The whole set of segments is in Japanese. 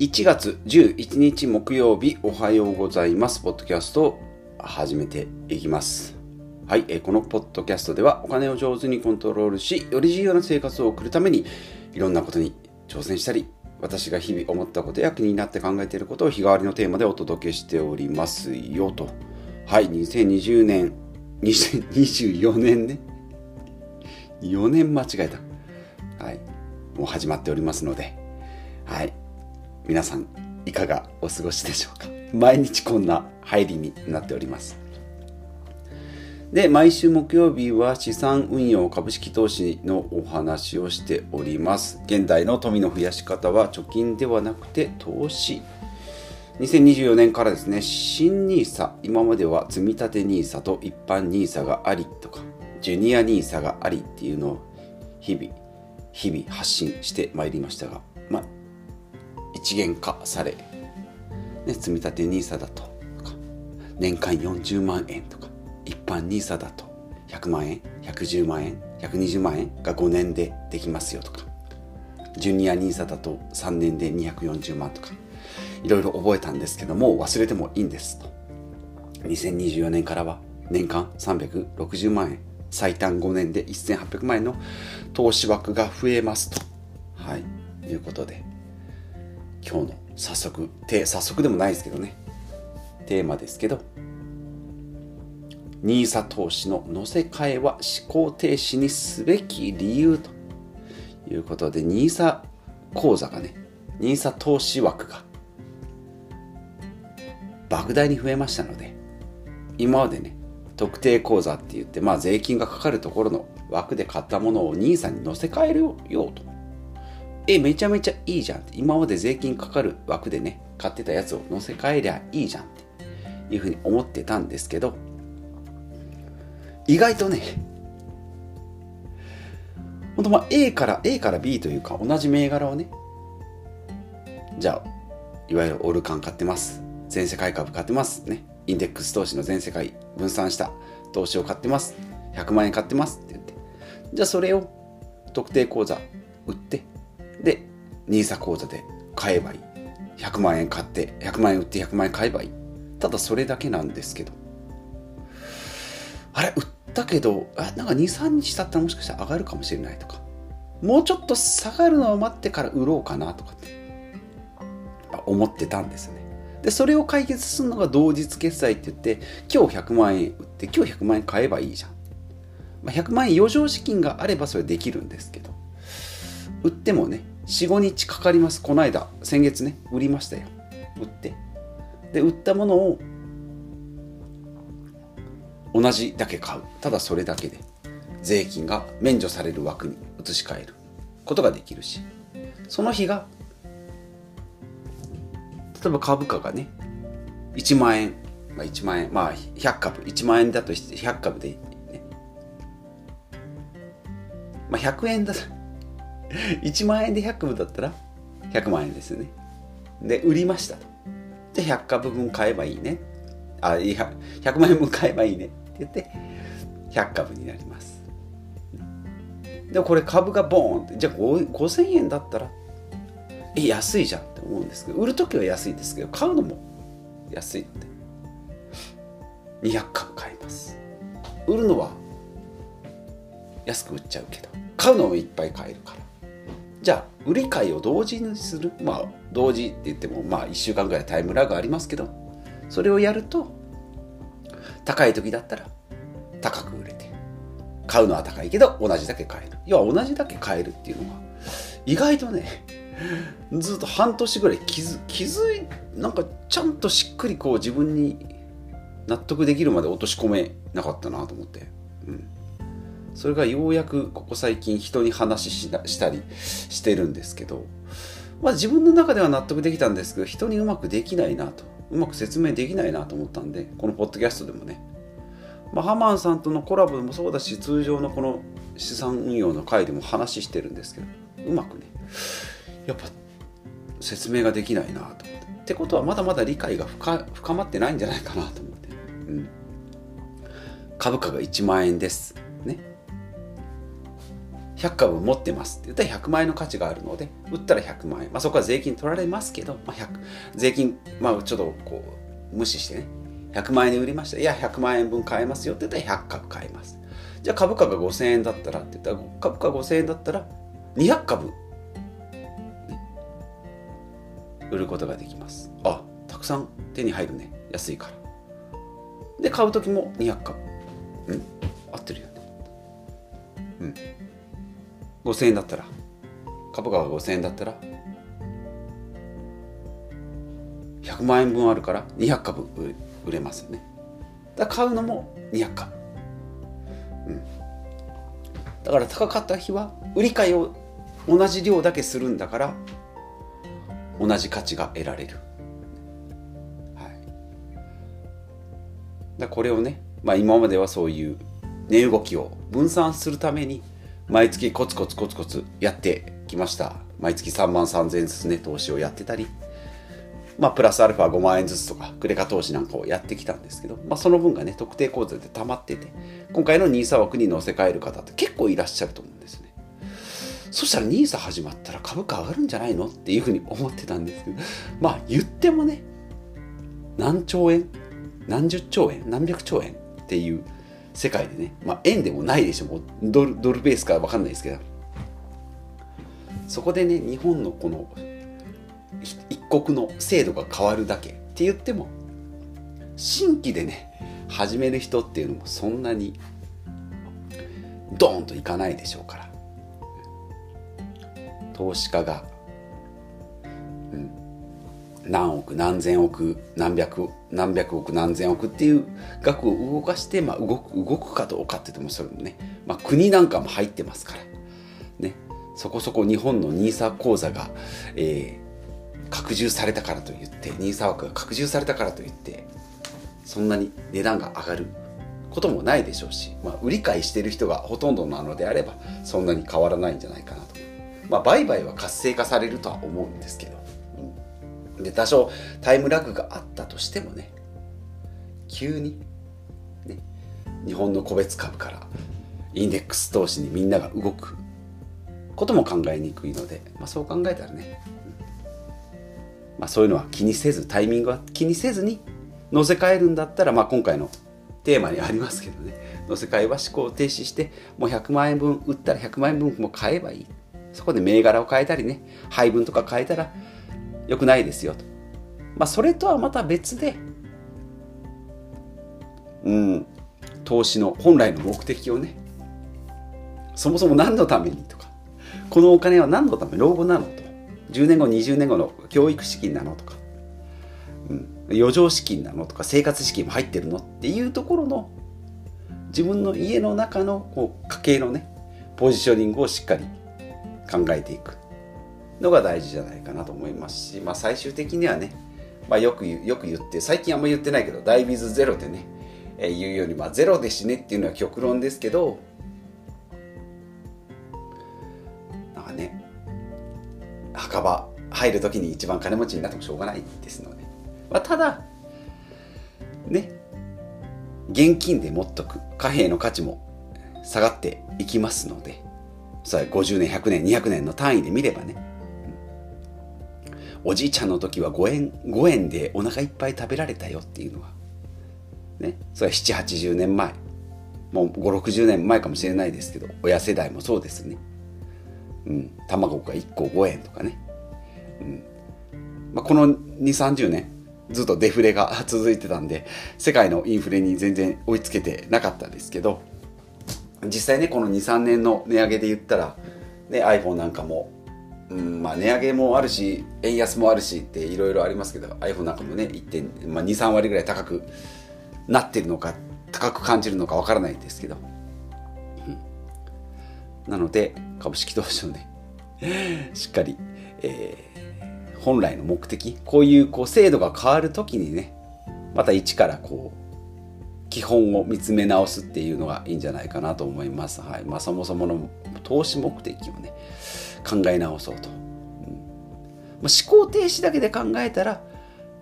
1月11日木曜日おはようございます。ポッドキャストを始めていきます。はい、このポッドキャストではお金を上手にコントロールし、より自由な生活を送るためにいろんなことに挑戦したり、私が日々思ったことや気になって考えていることを日替わりのテーマでお届けしておりますよと。はい、2020年、2024年ね。4年間違えた。はい、もう始まっておりますので、はい、皆さんいかがお過ごしでしょうか？毎日こんな入りになっております。で毎週木曜日は資産運用株式投資のお話をしております。現代の富の増やし方は貯金ではなくて投資。2024年からですね新 NISA 今までは積立 NISA と一般 NISA がありとかジュニア NISA がありっていうのを日々日々発信してまいりましたが一元化され、ね、積立 NISA だと年間40万円とか一般 NISA だと100万円110万円120万円が5年でできますよとかジュニア NISA だと3年で240万とかいろいろ覚えたんですけども忘れてもいいんですと。2024年からは年間360万円最短5年で1800万円の投資枠が増えますと。はいいうことで。今日の早速て早速でもないですけどね。テーマですけど。NISA 投資の乗せ替えは思考停止にすべき理由と。いうことで NISA 口座がね NISA 投資枠が莫大に増えましたので今までね特定口座って言ってまあ税金がかかるところの枠で買ったものを NISA に乗せ替えるようと。え、めちゃめちゃいいじゃんって。今まで税金かかる枠でね、買ってたやつを乗せ替えりゃいいじゃんっていうふうに思ってたんですけど、意外とね、本当まあ A から A から B というか同じ銘柄をね、じゃあ、いわゆるオルカン買ってます。全世界株買ってます。ね。インデックス投資の全世界分散した投資を買ってます。100万円買ってますって言って。じゃあそれを特定口座売って、で NISA 口座で買えばいい。100万円買って100万円売って100万円買えばいい。ただそれだけなんですけど。あれ売ったけどあなんか23日経ったらもしかしたら上がるかもしれないとか。もうちょっと下がるのを待ってから売ろうかなとかって。思ってたんですね。でそれを解決するのが同日決済って言って今日100万円売って今日100万円買えばいいじゃん、まあ、100万円余剰資金があればそれできるんですけど。売ってもね45日かかります。この間先月ね売りましたよ。売って。で売ったものを同じだけ買う。ただそれだけで税金が免除される枠に移し替える。ことができるし。その日が例えば株価がね1万円、まあ、1万円まあ100株1万円だとして100株で、ね。まあ、100円だと 1万円で100株だったら100万円ですよね。で、売りましたと。で、100株分買えばいいね。あ、いや、100万円分買えばいいねって言って、100株になります。で、これ株がボーンって、じゃあ5000円だったら、え、安いじゃんって思うんですけど、売るときは安いですけど、買うのも安いので、200株買います。売るのは安く売っちゃうけど、買うのもいっぱい買えるから。じゃあ売り買いを同時にする。まあ同時って言ってもまあ1週間ぐらいタイムラグありますけど。それをやると高い時だったら高く売れて買うのは高いけど同じだけ買える。要は同じだけ買えるっていうのは意外とねずっと半年ぐらい気づ気づいなんかちゃんとしっくりこう自分に納得できるまで落とし込めなかったなと思って。うん。それがようやくここ最近人に話ししたりしてるんですけど、まあ、自分の中では納得できたんですけど人にうまくできないなと。うまく説明できないなと思ったんでこのポッドキャストでもね、まあ、ハマンさんとのコラボもそうだし通常のこの資産運用の回でも話してるんですけどうまくねやっぱ説明ができないなと思って。ってことはまだまだ理解が深深まってないんじゃないかなと思って、うん、株価が1万円です。100株持ってます。って言ったら100万円の価値があるので売ったら100万円、まあ、そこは税金取られますけど、まあ、税金、まあ、ちょっとこう無視してね。100万円で売りました。いや100万円分買えますよ。って言ったら100株買えます。じゃあ株価が5000円だったらって言ったら株価5000円だったら200株、ね、売ることができます。あたくさん手に入るね。安いから。で買う時も200株。うん？合ってるよね。うん。5000円だったら。株価が5000円だったら。100万円分あるから200株売れますよね。だから買うのも200株、うん、だから高かった日は売り買いを同じ量だけするんだから同じ価値が得られる、はい、だこれをね、まあ、今まではそういう値動きを分散するために毎月コツコツコツコツやってきました。毎月3万3000円ずつね投資をやってたり。まあプラスアルファ5万円ずつとかクレカ投資なんかをやってきたんですけど、まあ、その分がね特定口座で溜まってて今回の NISA 枠に乗せ替える方って結構いらっしゃると思うんですね。そしたら NISA 始まったら株価上がるんじゃないのっていうふうに思ってたんですけどまあ言ってもね何兆円何十兆円何百兆円っていう世界でね、まあ、円でもないでしょう。ドルドルベースか分かんないですけど。そこでね日本のこの一国の制度が変わるだけ。って言っても新規でね始める人っていうのもそんなにドーンといかないでしょうから。投資家が何億何千億何百何百億何千億っていう額を動かして、まあ、動く動くかどうかって言ってもそれもね、まあ、国なんかも入ってますから、ね、そこそこ日本の NISA 口座が、えー、拡充されたからといって NISA 枠が拡充されたからといってそんなに値段が上がることもないでしょうし、まあ、売り買いしてる人がほとんどなのであればそんなに変わらないんじゃないかなと。まあ、売買は活性化されるとは思うんですけど。で多少タイムラグがあったとしてもね急に、ね、日本の個別株からインデックス投資にみんなが動くことも考えにくいので、まあ、そう考えたらね、まあ、そういうのは気にせずタイミングは気にせずに乗せ替えるんだったら、まあ、今回のテーマにありますけどね乗せ替えは思考停止してもう100万円分売ったら100万円分も買えばいい。そこで銘柄を変えたりね配分とか変えたら良くないですよと。まあ、それとはまた別で、うん、投資の本来の目的をね、そもそも何のためにとか、このお金は何のため、老後なのと、10年後、20年後の教育資金なのとか、うん、余剰資金なのとか、生活資金も入ってるのっていうところの、自分の家の中のこう家計のね、ポジショニングをしっかり考えていく。のが大事じゃないかなと思いますし、まあ、最終的にはね、まあ、よくよく言って最近あんま言ってないけどダイビズゼロでね、えー、言うように、まあ、ゼロで死ねっていうのは極論ですけどなんかね墓場入る時に一番金持ちになってもしょうがないですので、まあ、ただね現金で持っとく貨幣の価値も下がっていきますのでそれ50年100年200年の単位で見ればねおじいちゃんの時は5円 ,5 円でお腹いっぱい食べられたよっていうのは。ね。それは780年前。もう560年前かもしれないですけど親世代もそうですね。うん。卵が1個5円とかね、うん。まあ、この2 3 0年ずっとデフレが 続いてたんで世界のインフレに全然追いつけてなかったですけど実際ねこの23年の値上げで言ったら、ね、iPhone なんかもうんまあ、値上げもあるし円安もあるしっていろいろありますけど iPhone なんかもね 1.、まあ、23割ぐらい高くなってるのか高く感じるのかわからないんですけど、うん、なので株式投資をね しっかり、えー、本来の目的こういうこう制度が変わる時にねまた一からこう基本を見つめ直すっていうのがいいんじゃないかなと思います。はいまあ、そもそもの投資目的をね考え直そうと。うん、思考停止だけで考えたら、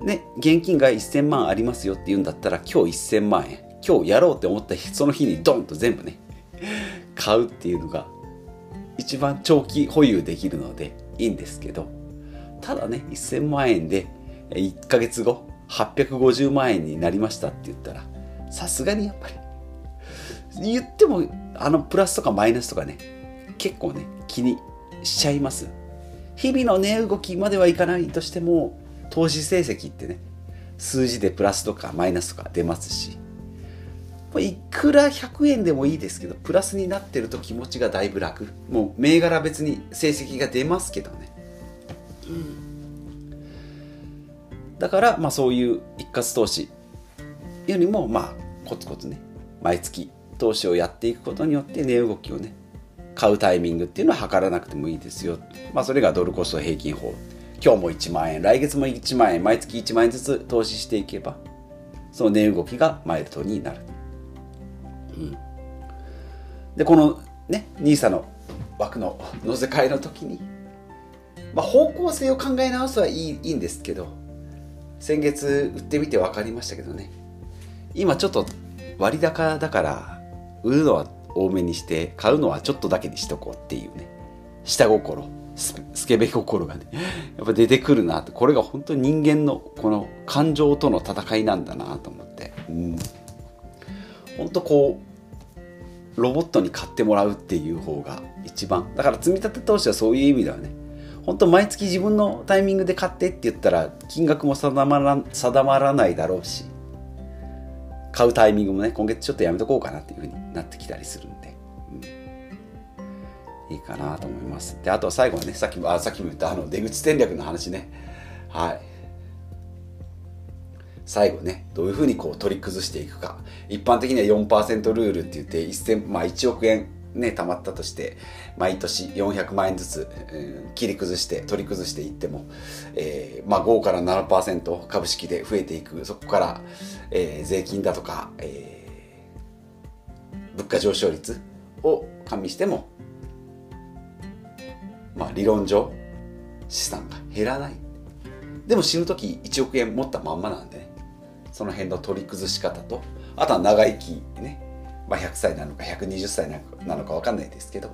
ね、現金が1000万ありますよって言うんだったら今日1000万円今日やろうって思ったその日にドンと全部ね 買うっていうのが一番長期保有できるのでいいんですけどただね1000万円で1ヶ月後850万円になりましたって言ったらさすがにやっぱり。言ってもあのプラスとかマイナスとかね結構ね気にしちゃいます。日々の値動きまではいかないとしても投資成績ってね数字でプラスとかマイナスとか出ますしいくら100円でもいいですけどプラスになってると気持ちがだいぶ楽。もう銘柄別に成績が出ますけどね、うん、だからまあそういう一括投資よりもまあコツコツね毎月投資をやっていくことによって値動きをね買うタイミングっていうのは測らなくてもいいですよ、まあ、それがドルコスト平均法。今日も1万円来月も1万円毎月1万円ずつ投資していけばその値動きがマイルドになる、うん、でこのね NISA の枠の乗せ替えの時に、まあ、方向性を考え直すはいいいいんですけど先月売ってみて分かりましたけどね。今ちょっと割高だから売るのは多めにして買うのはちょっとだけにしとこうっていうね。下心。スケベ心がね。やっぱ出てくるなって。これが本当に人間のこの感情との戦いなんだなと思って、うん、本当こうロボットに買ってもらうっていう方が一番。だから積み立て投資はそういう意味ではね。本当毎月自分のタイミングで買ってって言ったら金額も定まら定まらないだろうし。買うタイミングもね今月ちょっとやめとこうかなっていうふうになってきたりするんで、うん、いいかなと思います。であと最後はねさっきもあさっきも言ったあの出口戦略の話ね。はい。最後ねどういうふうにこう取り崩していくか。一般的には4%ルールって言って1000、まあ、1億円ね、貯まったとして毎年400万円ずつ、うん、切り崩して取り崩していっても、えーまあ、5から7%株式で増えていく。そこから、えー、税金だとか、えー、物価上昇率を加味しても、まあ、理論上資産が減らない。でも死ぬ時1億円持ったまんまなんでね。その辺の取り崩し方とあとは長生きね。まあ、100歳なのか120歳なのか分かんないですけど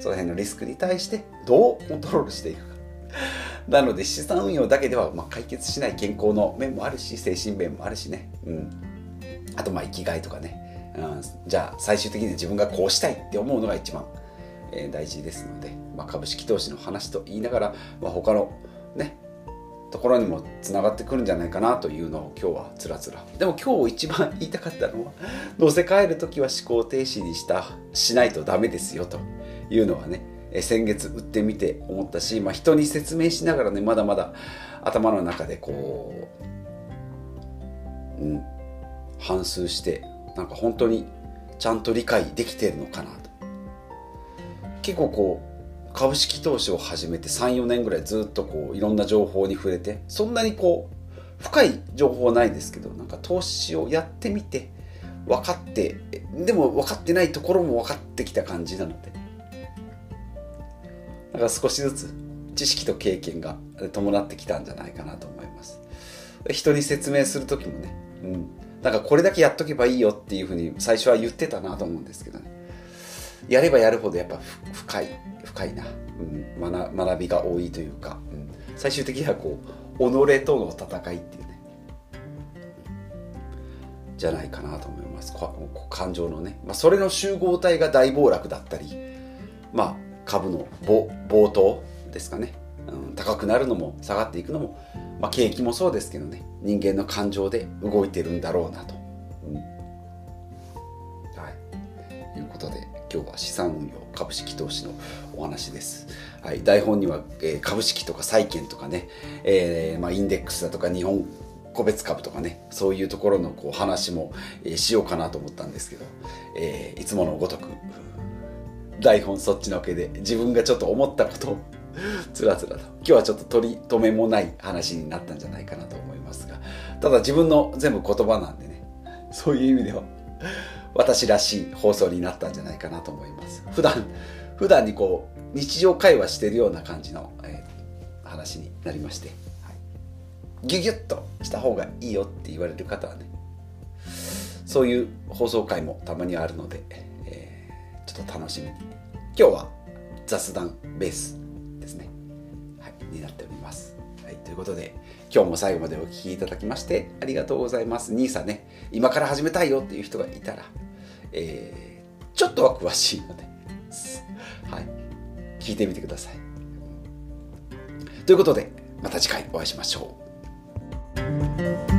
その辺のリスクに対してどうコントロールしていくか。なので資産運用だけではま解決しない健康の面もあるし精神面もあるしね、うん、あとまあ生きがいとかね、うん、じゃあ最終的に自分がこうしたいって思うのが一番、えー、大事ですので、まあ、株式投資の話と言いながら、まあ、他のねところにもつながってくるんじゃないかなというのを今日はつらつら。でも今日一番言いたかったのは乗せ替える時は思考停止にしたしないとダメですよというのはね先月売ってみて思ったし、まあ、人に説明しながらねまだまだ頭の中でこう、うん、反数してなんか本当にちゃんと理解できてるのかなと。結構こう株式投資を始めて34年ぐらいずっとこういろんな情報に触れてそんなにこう深い情報はないですけどなんか投資をやってみて分かってでも分かってないところも分かってきた感じなのでなんか少しずつ知識と経験が伴ってきたんじゃないかなと思います。人に説明する時もね、うん、なんかこれだけやっとけばいいよっていうふうに最初は言ってたなと思うんですけどね。やればやるほどやっぱ深い深いな、うん、学学びが多いというか、うん、最終的にはこう己との戦いっていうね。じゃないかなと思います。感情のね、まあ、それの集合体が大暴落だったり。まあ株の冒頭ですかね、うん、高くなるのも下がっていくのも、まあ、景気もそうですけどね。人間の感情で動いてるんだろうなと、今日は資産運用株式投資のお話です。はい、台本には、えー、株式とか債券とかね、えー、まあ、インデックスだとか日本個別株とかねそういうところのこう話も、えー、しようかなと思ったんですけど、えいつものごとく台本そっちのけで自分がちょっと思ったことを つらつらと今日はちょっと取り留めもない話になったんじゃないかなと思いますがただ自分の全部言葉なんでねそういう意味では私らしい放送になったんじゃないかなと思います。普段普段にこう日常会話してるような感じの、えー、話になりまして、はい、ギュギュッとした方がいいよって言われる方はねそういう放送回もたまにあるので、えー、ちょっと楽しみに。今日は雑談ベースですね、はい、になっております。はい、ということで今日も最後までお聴きいただきましてありがとうございます。NISA ね今から始めたいよっていう人がいたら、えー、ちょっとは詳しいので、はい、聞いてみてください。ということでまた次回お会いしましょう。